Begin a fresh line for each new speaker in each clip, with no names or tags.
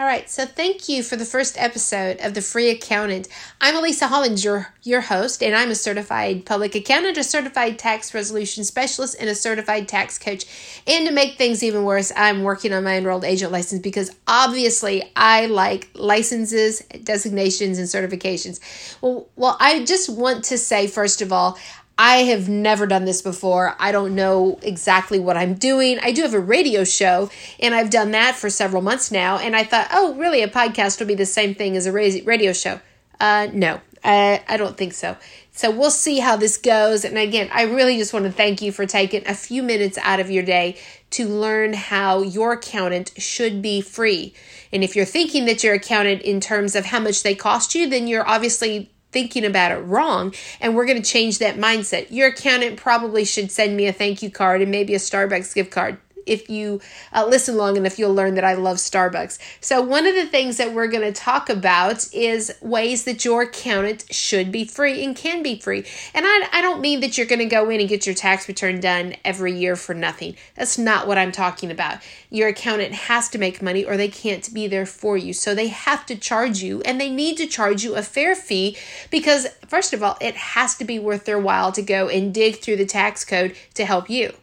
All right, so thank you for the first episode of The Free Accountant. I'm Elisa Hollins, your, your host, and I'm a certified public accountant, a certified tax resolution specialist, and a certified tax coach. And to make things even worse, I'm working on my enrolled agent license because obviously I like licenses, designations, and certifications. Well, well, I just want to say, first of all, I have never done this before. I don't know exactly what I'm doing. I do have a radio show, and I've done that for several months now. And I thought, oh, really, a podcast will be the same thing as a radio show. Uh, no, I, I don't think so. So we'll see how this goes. And again, I really just want to thank you for taking a few minutes out of your day to learn how your accountant should be free. And if you're thinking that your accountant in terms of how much they cost you, then you're obviously thinking about it wrong and we're going to change that mindset. Your accountant probably should send me a thank you card and maybe a Starbucks gift card if you uh, listen long enough, you'll learn that I love Starbucks. So, one of the things that we're going to talk about is ways that your accountant should be free and can be free. And I, I don't mean that you're going to go in and get your tax return done every year for nothing. That's not what I'm talking about. Your accountant has to make money or they can't be there for you. So, they have to charge you and they need to charge you a fair fee because, first of all, it has to be worth their while to go and dig through the tax code to help you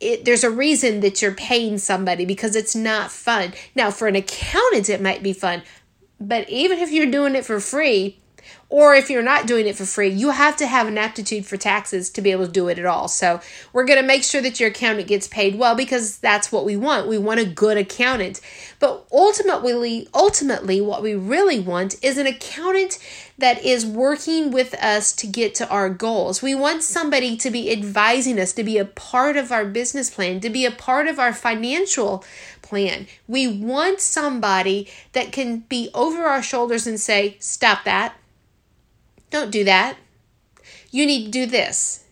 it, there's a reason that you're paying somebody because it's not fun. Now, for an accountant, it might be fun, but even if you're doing it for free, or if you're not doing it for free, you have to have an aptitude for taxes to be able to do it at all. So, we're going to make sure that your accountant gets paid well because that's what we want. We want a good accountant. But ultimately, ultimately what we really want is an accountant that is working with us to get to our goals. We want somebody to be advising us, to be a part of our business plan, to be a part of our financial plan. We want somebody that can be over our shoulders and say, Stop that don't do that. You need to do this.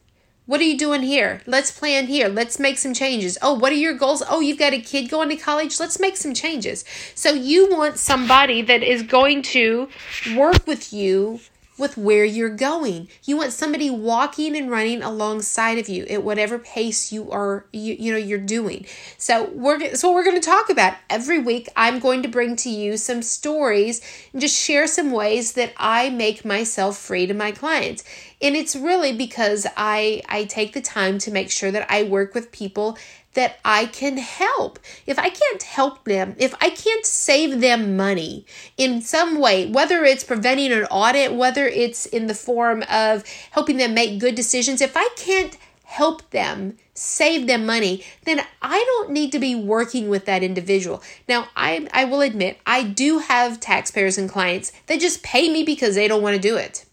What are you doing here? Let's plan here. Let's make some changes. Oh, what are your goals? Oh, you've got a kid going to college. Let's make some changes. So, you want somebody that is going to work with you with where you're going. You want somebody walking and running alongside of you at whatever pace you are you, you know you're doing. So we're so we're going to talk about every week I'm going to bring to you some stories and just share some ways that I make myself free to my clients. And it's really because I I take the time to make sure that I work with people that I can help. If I can't help them, if I can't save them money in some way, whether it's preventing an audit, whether it's in the form of helping them make good decisions, if I can't help them save them money, then I don't need to be working with that individual. Now, I I will admit I do have taxpayers and clients that just pay me because they don't want to do it.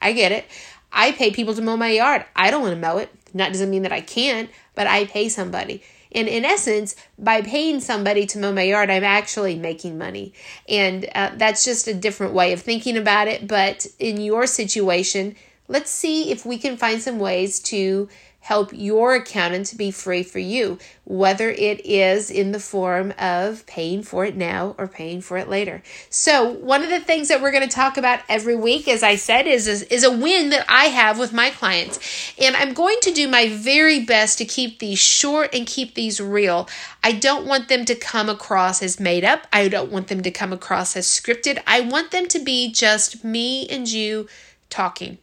I get it. I pay people to mow my yard. I don't want to mow it. That doesn't mean that I can't but I pay somebody. And in essence, by paying somebody to mow my yard, I'm actually making money. And uh, that's just a different way of thinking about it. But in your situation, let's see if we can find some ways to help your accountant to be free for you, whether it is in the form of paying for it now or paying for it later. So, one of the things that we're going to talk about every week, as I said, is, is, is a win that I have with my clients. And I'm going to do my very best to keep these short and keep these real. I don't want them to come across as made up, I don't want them to come across as scripted. I want them to be just me and you talking.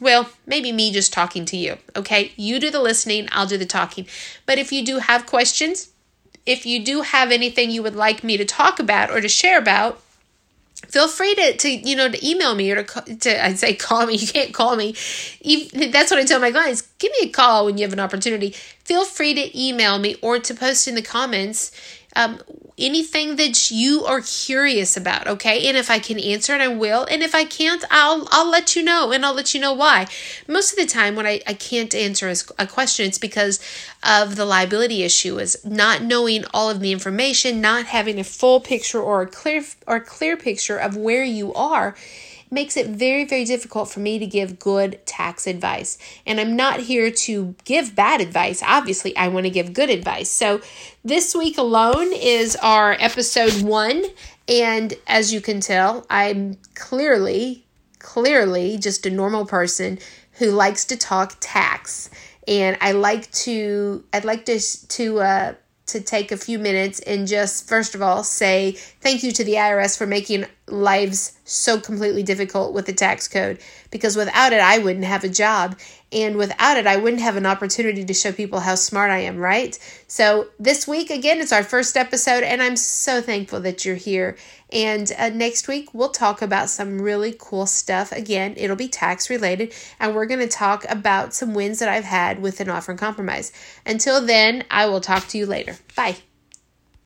Well, maybe me just talking to you, okay? You do the listening, I'll do the talking. But if you do have questions, if you do have anything you would like me to talk about or to share about, feel free to, to you know to email me or to, to I'd say call me. You can't call me. That's what I tell my clients. Give me a call when you have an opportunity. Feel free to email me or to post in the comments um, anything that you are curious about, okay? And if I can answer it, I will. And if I can't, I'll I'll let you know and I'll let you know why. Most of the time when I, I can't answer a question, it's because of the liability issue is not knowing all of the information, not having a full picture or a clear or clear picture of where you are makes it very, very difficult for me to give good tax advice. And I'm not here to give bad advice. Obviously, I want to give good advice. So, this week alone is our episode one. And as you can tell, I'm clearly, clearly just a normal person who likes to talk tax. And I like to, I'd like to, to, uh, to take a few minutes and just, first of all, say thank you to the IRS for making lives so completely difficult with the tax code because without it, I wouldn't have a job. And without it, I wouldn't have an opportunity to show people how smart I am, right? So, this week, again, it's our first episode, and I'm so thankful that you're here. And uh, next week, we'll talk about some really cool stuff. Again, it'll be tax related, and we're going to talk about some wins that I've had with an offer in compromise. Until then, I will talk to you later. Bye.